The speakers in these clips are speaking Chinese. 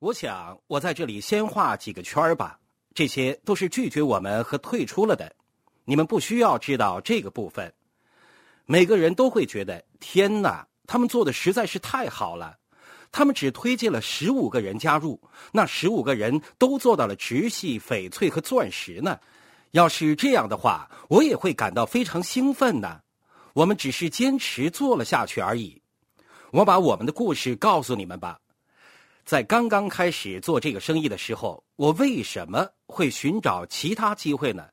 我想，我在这里先画几个圈儿吧。这些都是拒绝我们和退出了的，你们不需要知道这个部分。每个人都会觉得，天哪，他们做的实在是太好了。他们只推荐了十五个人加入，那十五个人都做到了直系、翡翠和钻石呢。要是这样的话，我也会感到非常兴奋呢。我们只是坚持做了下去而已。我把我们的故事告诉你们吧。在刚刚开始做这个生意的时候，我为什么会寻找其他机会呢？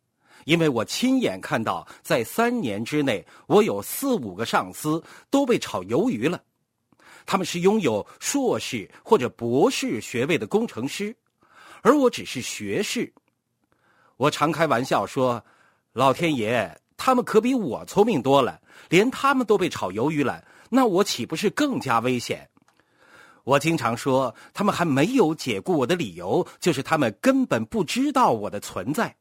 因为我亲眼看到，在三年之内，我有四五个上司都被炒鱿鱼了。他们是拥有硕士或者博士学位的工程师，而我只是学士。我常开玩笑说：“老天爷，他们可比我聪明多了，连他们都被炒鱿鱼了，那我岂不是更加危险？”我经常说，他们还没有解雇我的理由，就是他们根本不知道我的存在。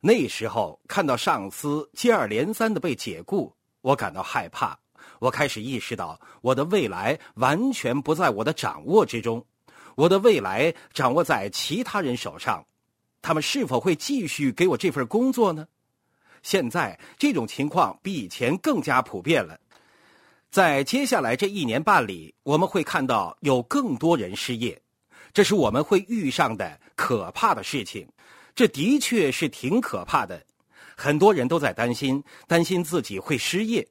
那时候看到上司接二连三的被解雇，我感到害怕。我开始意识到，我的未来完全不在我的掌握之中，我的未来掌握在其他人手上。他们是否会继续给我这份工作呢？现在这种情况比以前更加普遍了。在接下来这一年半里，我们会看到有更多人失业，这是我们会遇上的可怕的事情。这的确是挺可怕的，很多人都在担心，担心自己会失业。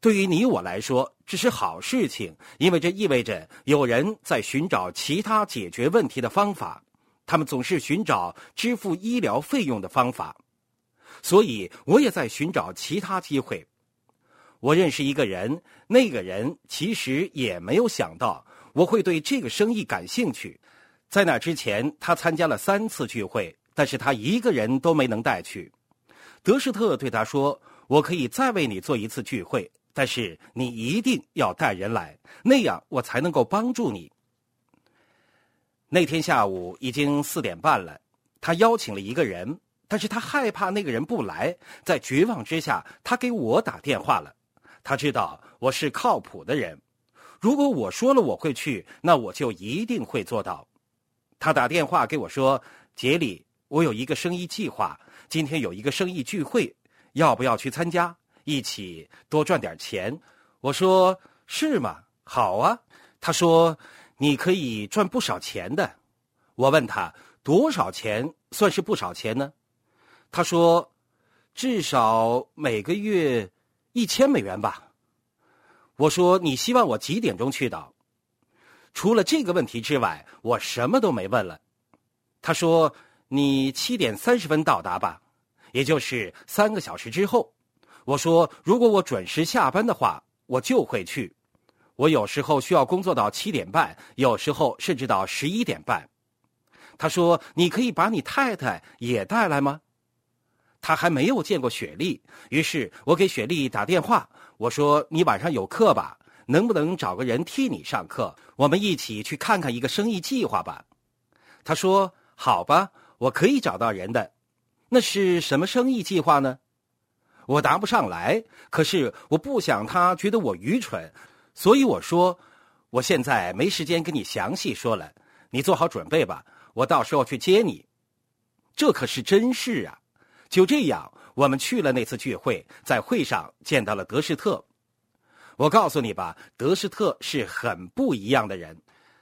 对于你我来说，这是好事情，因为这意味着有人在寻找其他解决问题的方法。他们总是寻找支付医疗费用的方法，所以我也在寻找其他机会。我认识一个人，那个人其实也没有想到我会对这个生意感兴趣。在那之前，他参加了三次聚会，但是他一个人都没能带去。德施特对他说：“我可以再为你做一次聚会，但是你一定要带人来，那样我才能够帮助你。”那天下午已经四点半了，他邀请了一个人，但是他害怕那个人不来，在绝望之下，他给我打电话了。他知道我是靠谱的人，如果我说了我会去，那我就一定会做到。他打电话给我说：“杰里，我有一个生意计划，今天有一个生意聚会，要不要去参加？一起多赚点钱。”我说：“是吗？好啊。”他说：“你可以赚不少钱的。”我问他：“多少钱算是不少钱呢？”他说：“至少每个月。”一千美元吧，我说你希望我几点钟去到？除了这个问题之外，我什么都没问了。他说你七点三十分到达吧，也就是三个小时之后。我说如果我准时下班的话，我就会去。我有时候需要工作到七点半，有时候甚至到十一点半。他说你可以把你太太也带来吗？他还没有见过雪莉，于是我给雪莉打电话，我说：“你晚上有课吧？能不能找个人替你上课？我们一起去看看一个生意计划吧。”他说：“好吧，我可以找到人的。那是什么生意计划呢？”我答不上来，可是我不想他觉得我愚蠢，所以我说：“我现在没时间跟你详细说了，你做好准备吧，我到时候去接你。”这可是真事啊！就这样，我们去了那次聚会，在会上见到了德士特。我告诉你吧，德士特是很不一样的人。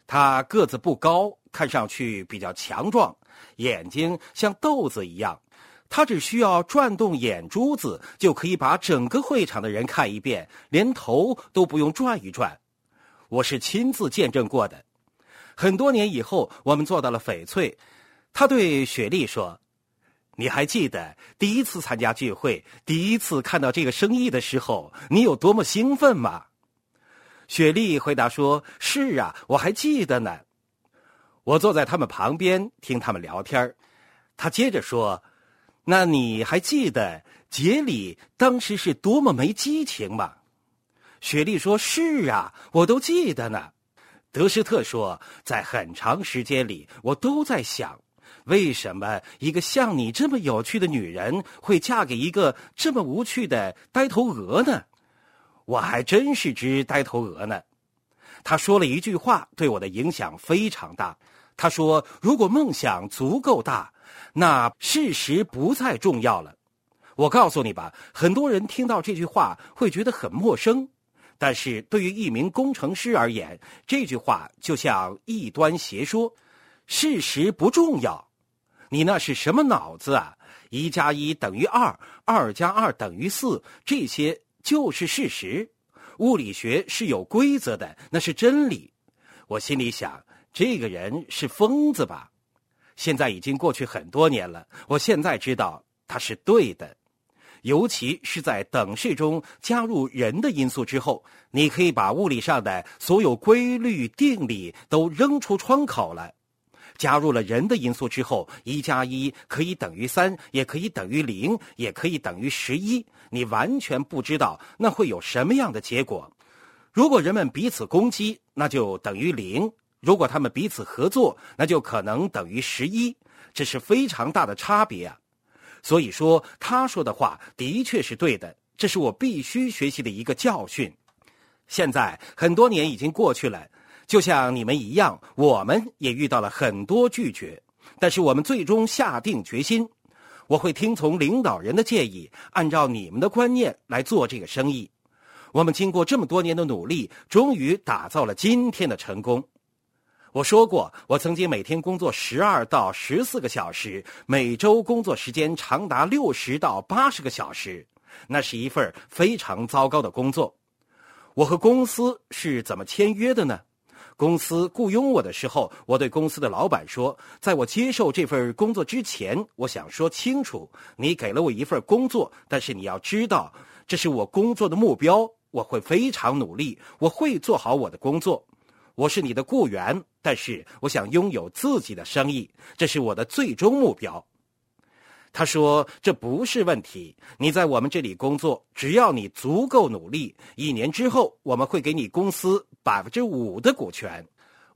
他个子不高，看上去比较强壮，眼睛像豆子一样。他只需要转动眼珠子，就可以把整个会场的人看一遍，连头都不用转一转。我是亲自见证过的。很多年以后，我们做到了翡翠。他对雪莉说。你还记得第一次参加聚会、第一次看到这个生意的时候，你有多么兴奋吗？雪莉回答说：“是啊，我还记得呢。”我坐在他们旁边听他们聊天他接着说：“那你还记得杰里当时是多么没激情吗？”雪莉说：“是啊，我都记得呢。”德施特说：“在很长时间里，我都在想。”为什么一个像你这么有趣的女人会嫁给一个这么无趣的呆头鹅呢？我还真是只呆头鹅呢。他说了一句话，对我的影响非常大。他说：“如果梦想足够大，那事实不再重要了。”我告诉你吧，很多人听到这句话会觉得很陌生，但是对于一名工程师而言，这句话就像异端邪说。事实不重要，你那是什么脑子啊？一加一等于二，二加二等于四，这些就是事实。物理学是有规则的，那是真理。我心里想，这个人是疯子吧？现在已经过去很多年了，我现在知道他是对的。尤其是在等式中加入人的因素之后，你可以把物理上的所有规律定理都扔出窗口了。加入了人的因素之后，一加一可以等于三，也可以等于零，也可以等于十一。你完全不知道那会有什么样的结果。如果人们彼此攻击，那就等于零；如果他们彼此合作，那就可能等于十一。这是非常大的差别啊！所以说，他说的话的确是对的，这是我必须学习的一个教训。现在很多年已经过去了，就像你们一样，我们也遇到了很多拒绝，但是我们最终下定决心，我会听从领导人的建议，按照你们的观念来做这个生意。我们经过这么多年的努力，终于打造了今天的成功。我说过，我曾经每天工作十二到十四个小时，每周工作时间长达六十到八十个小时，那是一份非常糟糕的工作。我和公司是怎么签约的呢？公司雇佣我的时候，我对公司的老板说，在我接受这份工作之前，我想说清楚：你给了我一份工作，但是你要知道，这是我工作的目标，我会非常努力，我会做好我的工作。我是你的雇员，但是我想拥有自己的生意，这是我的最终目标。他说：“这不是问题，你在我们这里工作，只要你足够努力，一年之后我们会给你公司百分之五的股权。”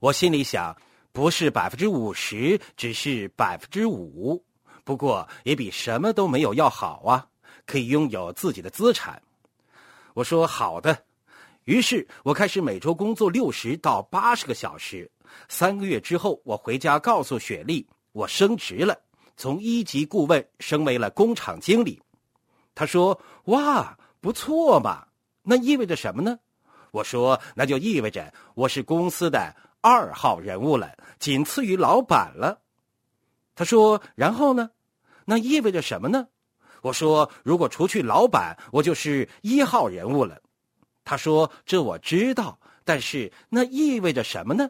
我心里想，不是百分之五十，只是百分之五，不过也比什么都没有要好啊！可以拥有自己的资产。我说：“好的。”于是我开始每周工作六十到八十个小时。三个月之后，我回家告诉雪莉，我升职了，从一级顾问升为了工厂经理。他说：“哇，不错嘛！那意味着什么呢？”我说：“那就意味着我是公司的二号人物了，仅次于老板了。”他说：“然后呢？那意味着什么呢？”我说：“如果除去老板，我就是一号人物了。”他说：“这我知道，但是那意味着什么呢？”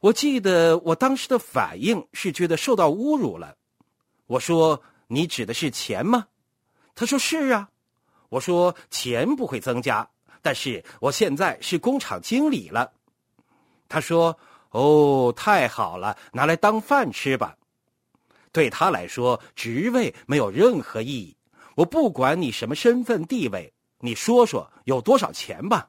我记得我当时的反应是觉得受到侮辱了。我说：“你指的是钱吗？”他说：“是啊。”我说：“钱不会增加，但是我现在是工厂经理了。”他说：“哦，太好了，拿来当饭吃吧。”对他来说，职位没有任何意义。我不管你什么身份地位。你说说有多少钱吧？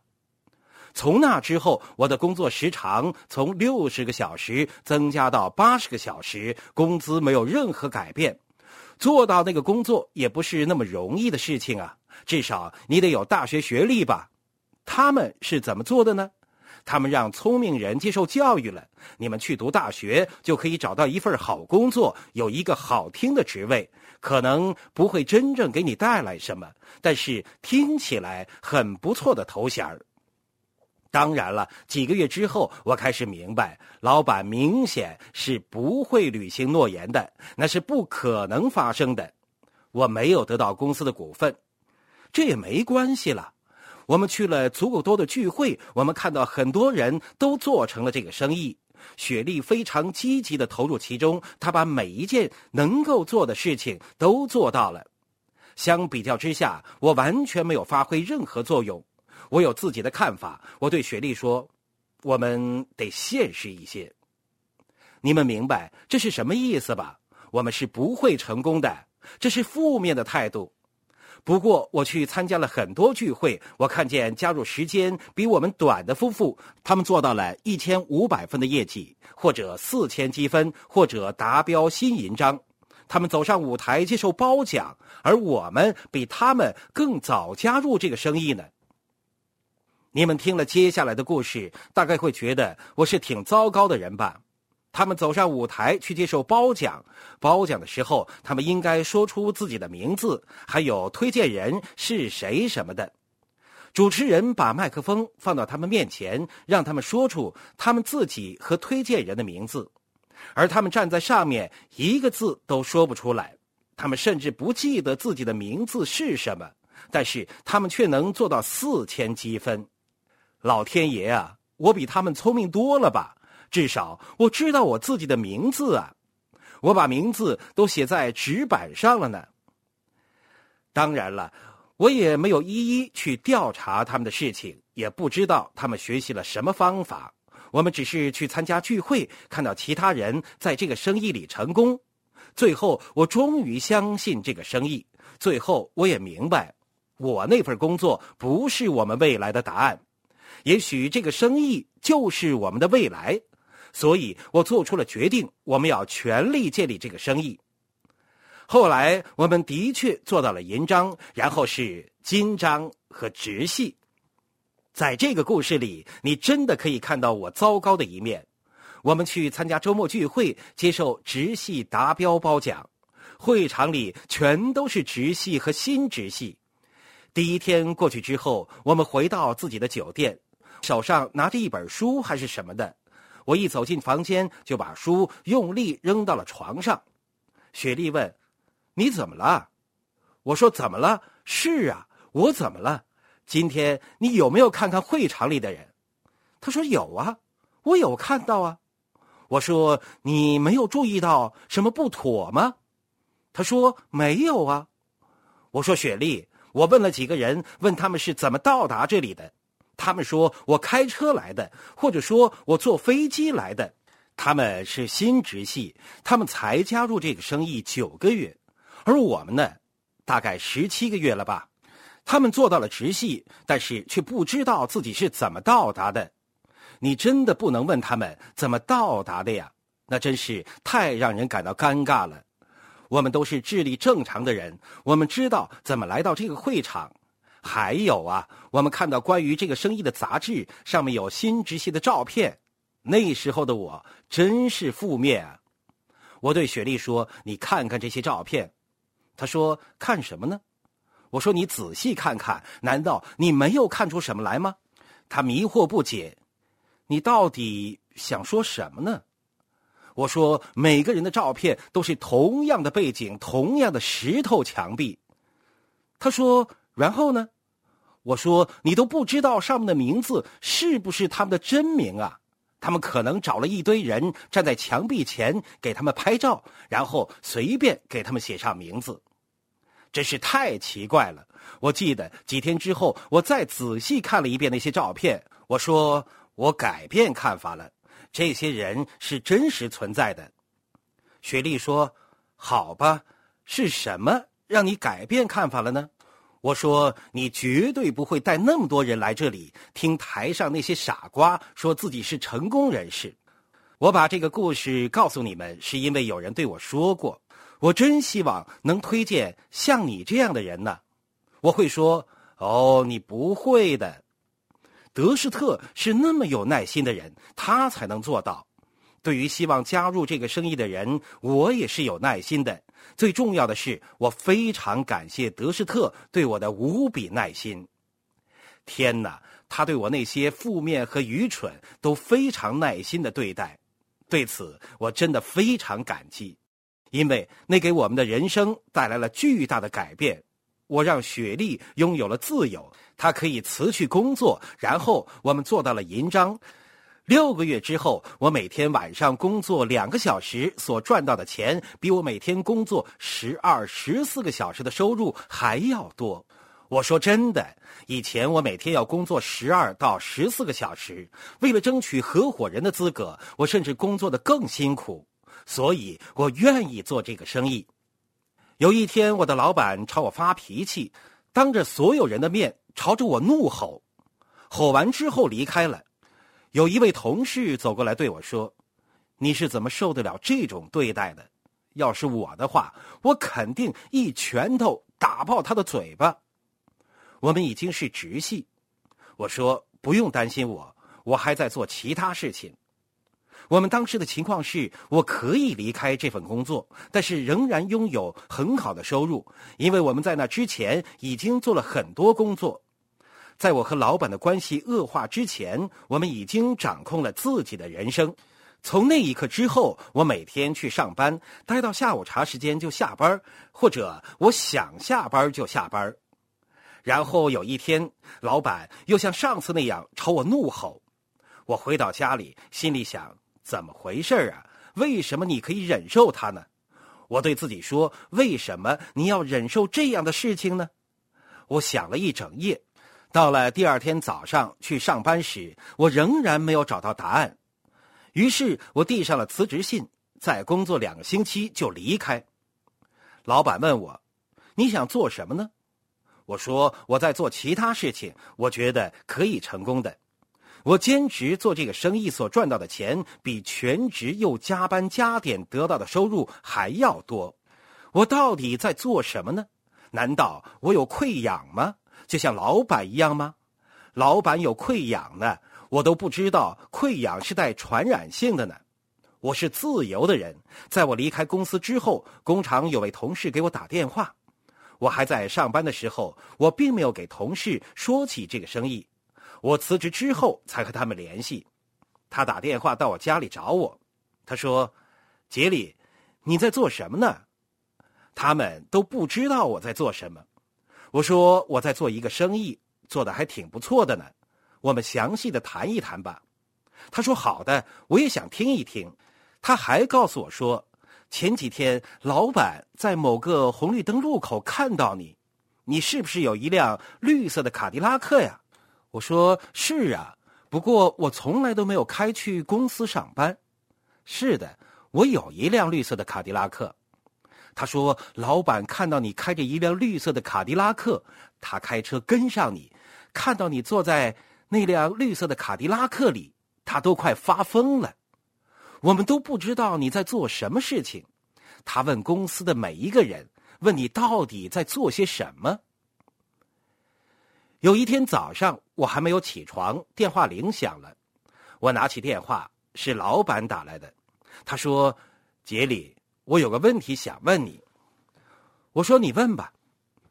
从那之后，我的工作时长从六十个小时增加到八十个小时，工资没有任何改变。做到那个工作也不是那么容易的事情啊，至少你得有大学学历吧？他们是怎么做的呢？他们让聪明人接受教育了。你们去读大学就可以找到一份好工作，有一个好听的职位。可能不会真正给你带来什么，但是听起来很不错的头衔儿。当然了，几个月之后，我开始明白，老板明显是不会履行诺言的，那是不可能发生的。我没有得到公司的股份，这也没关系了。我们去了足够多的聚会，我们看到很多人都做成了这个生意。雪莉非常积极的投入其中，她把每一件能够做的事情都做到了。相比较之下，我完全没有发挥任何作用。我有自己的看法。我对雪莉说：“我们得现实一些。你们明白这是什么意思吧？我们是不会成功的，这是负面的态度。”不过，我去参加了很多聚会，我看见加入时间比我们短的夫妇，他们做到了一千五百分的业绩，或者四千积分，或者达标新银章。他们走上舞台接受褒奖，而我们比他们更早加入这个生意呢。你们听了接下来的故事，大概会觉得我是挺糟糕的人吧？他们走上舞台去接受褒奖，褒奖的时候，他们应该说出自己的名字，还有推荐人是谁什么的。主持人把麦克风放到他们面前，让他们说出他们自己和推荐人的名字，而他们站在上面，一个字都说不出来，他们甚至不记得自己的名字是什么，但是他们却能做到四千积分。老天爷啊，我比他们聪明多了吧？至少我知道我自己的名字啊，我把名字都写在纸板上了呢。当然了，我也没有一一去调查他们的事情，也不知道他们学习了什么方法。我们只是去参加聚会，看到其他人在这个生意里成功。最后，我终于相信这个生意。最后，我也明白，我那份工作不是我们未来的答案。也许这个生意就是我们的未来。所以我做出了决定，我们要全力建立这个生意。后来我们的确做到了银章，然后是金章和直系。在这个故事里，你真的可以看到我糟糕的一面。我们去参加周末聚会，接受直系达标褒奖，会场里全都是直系和新直系。第一天过去之后，我们回到自己的酒店，手上拿着一本书还是什么的。我一走进房间，就把书用力扔到了床上。雪莉问：“你怎么了？”我说：“怎么了？是啊，我怎么了？今天你有没有看看会场里的人？”他说：“有啊，我有看到啊。”我说：“你没有注意到什么不妥吗？”他说：“没有啊。”我说：“雪莉，我问了几个人，问他们是怎么到达这里的。”他们说我开车来的，或者说我坐飞机来的。他们是新直系，他们才加入这个生意九个月，而我们呢，大概十七个月了吧。他们做到了直系，但是却不知道自己是怎么到达的。你真的不能问他们怎么到达的呀？那真是太让人感到尴尬了。我们都是智力正常的人，我们知道怎么来到这个会场。还有啊，我们看到关于这个生意的杂志，上面有新直系的照片。那时候的我真是负面啊！我对雪莉说：“你看看这些照片。”她说：“看什么呢？”我说：“你仔细看看，难道你没有看出什么来吗？”她迷惑不解：“你到底想说什么呢？”我说：“每个人的照片都是同样的背景，同样的石头墙壁。”他说：“然后呢？”我说：“你都不知道上面的名字是不是他们的真名啊？他们可能找了一堆人站在墙壁前给他们拍照，然后随便给他们写上名字，真是太奇怪了。”我记得几天之后，我再仔细看了一遍那些照片。我说：“我改变看法了，这些人是真实存在的。”雪莉说：“好吧，是什么让你改变看法了呢？”我说：“你绝对不会带那么多人来这里听台上那些傻瓜说自己是成功人士。”我把这个故事告诉你们，是因为有人对我说过：“我真希望能推荐像你这样的人呢。”我会说：“哦，你不会的。”德士特是那么有耐心的人，他才能做到。对于希望加入这个生意的人，我也是有耐心的。最重要的是，我非常感谢德士特对我的无比耐心。天哪，他对我那些负面和愚蠢都非常耐心的对待，对此我真的非常感激，因为那给我们的人生带来了巨大的改变。我让雪莉拥有了自由，她可以辞去工作，然后我们做到了银章。六个月之后，我每天晚上工作两个小时所赚到的钱，比我每天工作十二、十四个小时的收入还要多。我说真的，以前我每天要工作十二到十四个小时，为了争取合伙人的资格，我甚至工作的更辛苦。所以我愿意做这个生意。有一天，我的老板朝我发脾气，当着所有人的面朝着我怒吼，吼完之后离开了。有一位同事走过来对我说：“你是怎么受得了这种对待的？要是我的话，我肯定一拳头打爆他的嘴巴。”我们已经是直系，我说不用担心我，我还在做其他事情。我们当时的情况是，我可以离开这份工作，但是仍然拥有很好的收入，因为我们在那之前已经做了很多工作。在我和老板的关系恶化之前，我们已经掌控了自己的人生。从那一刻之后，我每天去上班，待到下午茶时间就下班，或者我想下班就下班。然后有一天，老板又像上次那样朝我怒吼。我回到家里，心里想。怎么回事啊？为什么你可以忍受他呢？我对自己说：“为什么你要忍受这样的事情呢？”我想了一整夜，到了第二天早上去上班时，我仍然没有找到答案。于是我递上了辞职信，再工作两个星期就离开。老板问我：“你想做什么呢？”我说：“我在做其他事情，我觉得可以成功的。”我兼职做这个生意所赚到的钱，比全职又加班加点得到的收入还要多。我到底在做什么呢？难道我有溃疡吗？就像老板一样吗？老板有溃疡呢，我都不知道溃疡是带传染性的呢。我是自由的人，在我离开公司之后，工厂有位同事给我打电话。我还在上班的时候，我并没有给同事说起这个生意。我辞职之后才和他们联系，他打电话到我家里找我，他说：“杰里，你在做什么呢？”他们都不知道我在做什么。我说：“我在做一个生意，做的还挺不错的呢。我们详细的谈一谈吧。”他说：“好的，我也想听一听。”他还告诉我说：“前几天老板在某个红绿灯路口看到你，你是不是有一辆绿色的卡迪拉克呀？”我说是啊，不过我从来都没有开去公司上班。是的，我有一辆绿色的卡迪拉克。他说，老板看到你开着一辆绿色的卡迪拉克，他开车跟上你，看到你坐在那辆绿色的卡迪拉克里，他都快发疯了。我们都不知道你在做什么事情。他问公司的每一个人，问你到底在做些什么。有一天早上，我还没有起床，电话铃响了。我拿起电话，是老板打来的。他说：“杰里，我有个问题想问你。”我说：“你问吧。”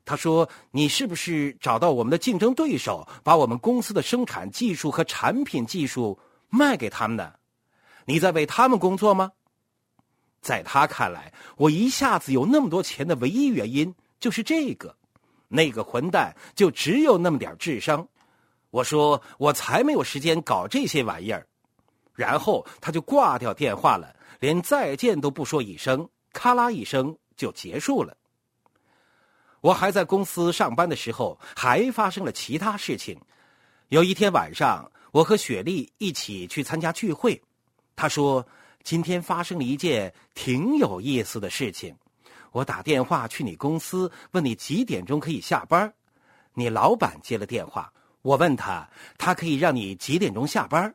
他说：“你是不是找到我们的竞争对手，把我们公司的生产技术和产品技术卖给他们呢？你在为他们工作吗？”在他看来，我一下子有那么多钱的唯一原因就是这个。那个混蛋就只有那么点智商，我说我才没有时间搞这些玩意儿，然后他就挂掉电话了，连再见都不说一声，咔啦一声就结束了。我还在公司上班的时候，还发生了其他事情。有一天晚上，我和雪莉一起去参加聚会，她说今天发生了一件挺有意思的事情。我打电话去你公司，问你几点钟可以下班。你老板接了电话，我问他，他可以让你几点钟下班。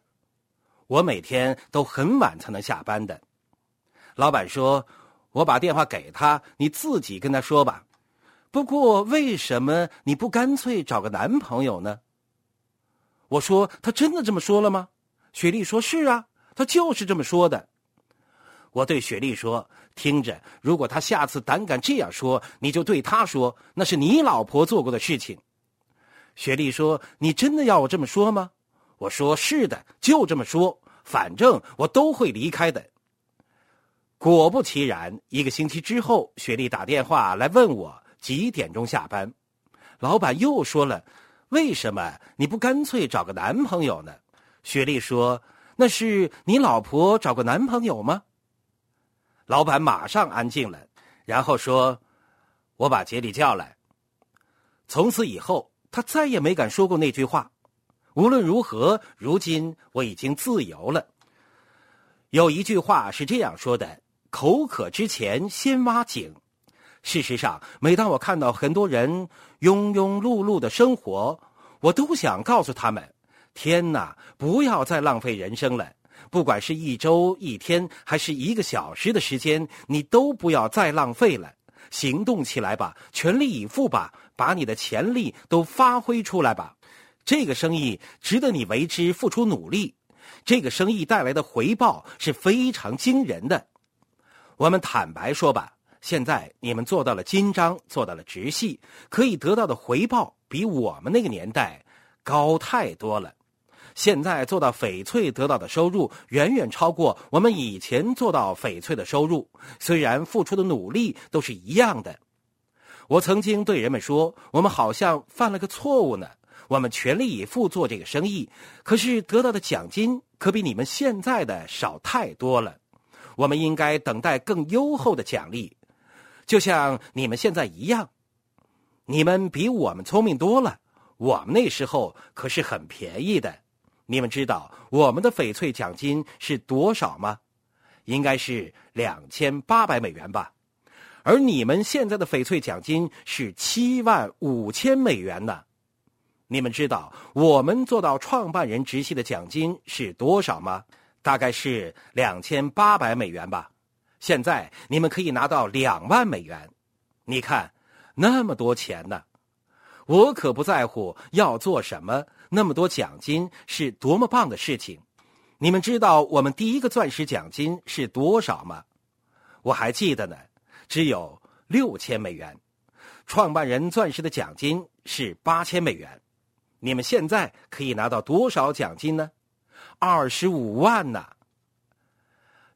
我每天都很晚才能下班的。老板说，我把电话给他，你自己跟他说吧。不过，为什么你不干脆找个男朋友呢？我说，他真的这么说了吗？雪莉说：“是啊，他就是这么说的。”我对雪莉说：“听着，如果他下次胆敢这样说，你就对他说，那是你老婆做过的事情。”雪莉说：“你真的要我这么说吗？”我说：“是的，就这么说。反正我都会离开的。”果不其然，一个星期之后，雪莉打电话来问我几点钟下班。老板又说了：“为什么你不干脆找个男朋友呢？”雪莉说：“那是你老婆找个男朋友吗？”老板马上安静了，然后说：“我把杰里叫来。”从此以后，他再也没敢说过那句话。无论如何，如今我已经自由了。有一句话是这样说的：“口渴之前先挖井。”事实上，每当我看到很多人庸庸碌碌的生活，我都想告诉他们：“天哪，不要再浪费人生了。”不管是一周、一天，还是一个小时的时间，你都不要再浪费了。行动起来吧，全力以赴吧，把你的潜力都发挥出来吧。这个生意值得你为之付出努力，这个生意带来的回报是非常惊人的。我们坦白说吧，现在你们做到了金章，做到了直系，可以得到的回报比我们那个年代高太多了。现在做到翡翠得到的收入远远超过我们以前做到翡翠的收入，虽然付出的努力都是一样的。我曾经对人们说，我们好像犯了个错误呢。我们全力以赴做这个生意，可是得到的奖金可比你们现在的少太多了。我们应该等待更优厚的奖励，就像你们现在一样。你们比我们聪明多了，我们那时候可是很便宜的。你们知道我们的翡翠奖金是多少吗？应该是两千八百美元吧。而你们现在的翡翠奖金是七万五千美元呢。你们知道我们做到创办人直系的奖金是多少吗？大概是两千八百美元吧。现在你们可以拿到两万美元。你看，那么多钱呢。我可不在乎要做什么。那么多奖金是多么棒的事情！你们知道我们第一个钻石奖金是多少吗？我还记得呢，只有六千美元。创办人钻石的奖金是八千美元。你们现在可以拿到多少奖金呢？二十五万呢！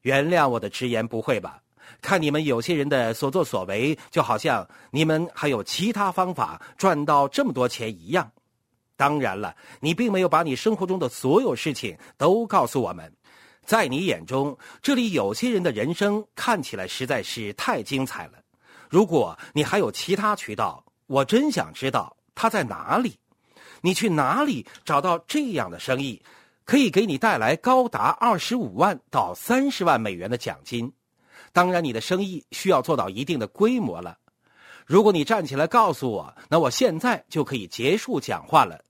原谅我的直言不讳吧。看你们有些人的所作所为，就好像你们还有其他方法赚到这么多钱一样。当然了，你并没有把你生活中的所有事情都告诉我们。在你眼中，这里有些人的人生看起来实在是太精彩了。如果你还有其他渠道，我真想知道他在哪里。你去哪里找到这样的生意，可以给你带来高达二十五万到三十万美元的奖金？当然，你的生意需要做到一定的规模了。如果你站起来告诉我，那我现在就可以结束讲话了。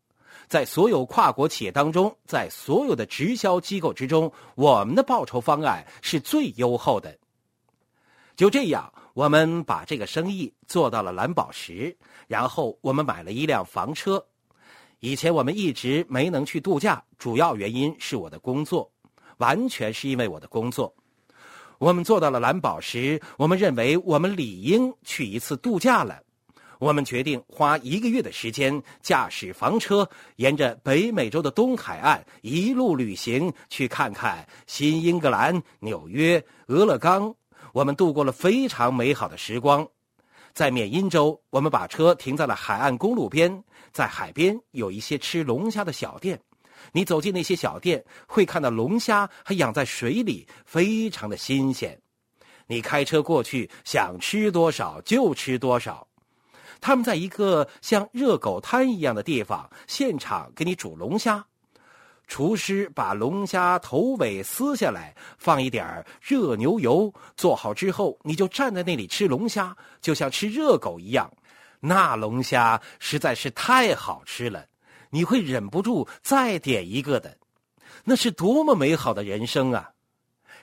在所有跨国企业当中，在所有的直销机构之中，我们的报酬方案是最优厚的。就这样，我们把这个生意做到了蓝宝石，然后我们买了一辆房车。以前我们一直没能去度假，主要原因是我的工作，完全是因为我的工作。我们做到了蓝宝石，我们认为我们理应去一次度假了。我们决定花一个月的时间，驾驶房车，沿着北美洲的东海岸一路旅行，去看看新英格兰、纽约、俄勒冈。我们度过了非常美好的时光。在缅因州，我们把车停在了海岸公路边，在海边有一些吃龙虾的小店。你走进那些小店，会看到龙虾还养在水里，非常的新鲜。你开车过去，想吃多少就吃多少。他们在一个像热狗摊一样的地方现场给你煮龙虾，厨师把龙虾头尾撕下来，放一点热牛油，做好之后你就站在那里吃龙虾，就像吃热狗一样。那龙虾实在是太好吃了，你会忍不住再点一个的。那是多么美好的人生啊！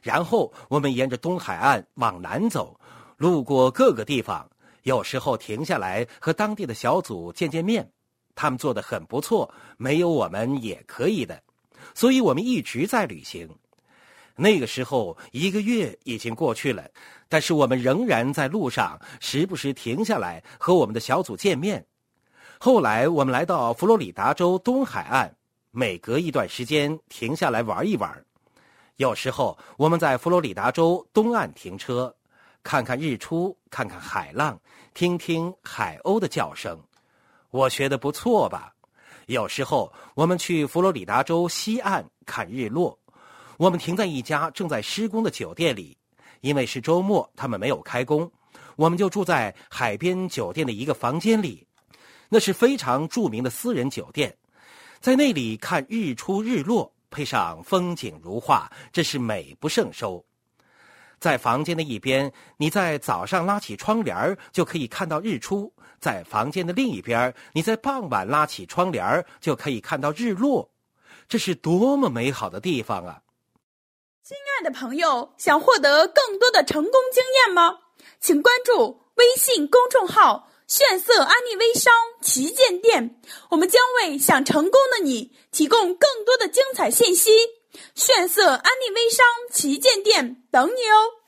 然后我们沿着东海岸往南走，路过各个地方。有时候停下来和当地的小组见见面，他们做的很不错，没有我们也可以的，所以我们一直在旅行。那个时候一个月已经过去了，但是我们仍然在路上，时不时停下来和我们的小组见面。后来我们来到佛罗里达州东海岸，每隔一段时间停下来玩一玩。有时候我们在佛罗里达州东岸停车。看看日出，看看海浪，听听海鸥的叫声，我学的不错吧？有时候我们去佛罗里达州西岸看日落，我们停在一家正在施工的酒店里，因为是周末，他们没有开工，我们就住在海边酒店的一个房间里，那是非常著名的私人酒店，在那里看日出日落，配上风景如画，真是美不胜收。在房间的一边，你在早上拉起窗帘就可以看到日出；在房间的另一边，你在傍晚拉起窗帘就可以看到日落。这是多么美好的地方啊！亲爱的朋友，想获得更多的成功经验吗？请关注微信公众号。炫色安利微商旗舰店，我们将为想成功的你提供更多的精彩信息。炫色安利微商旗舰店等你哦。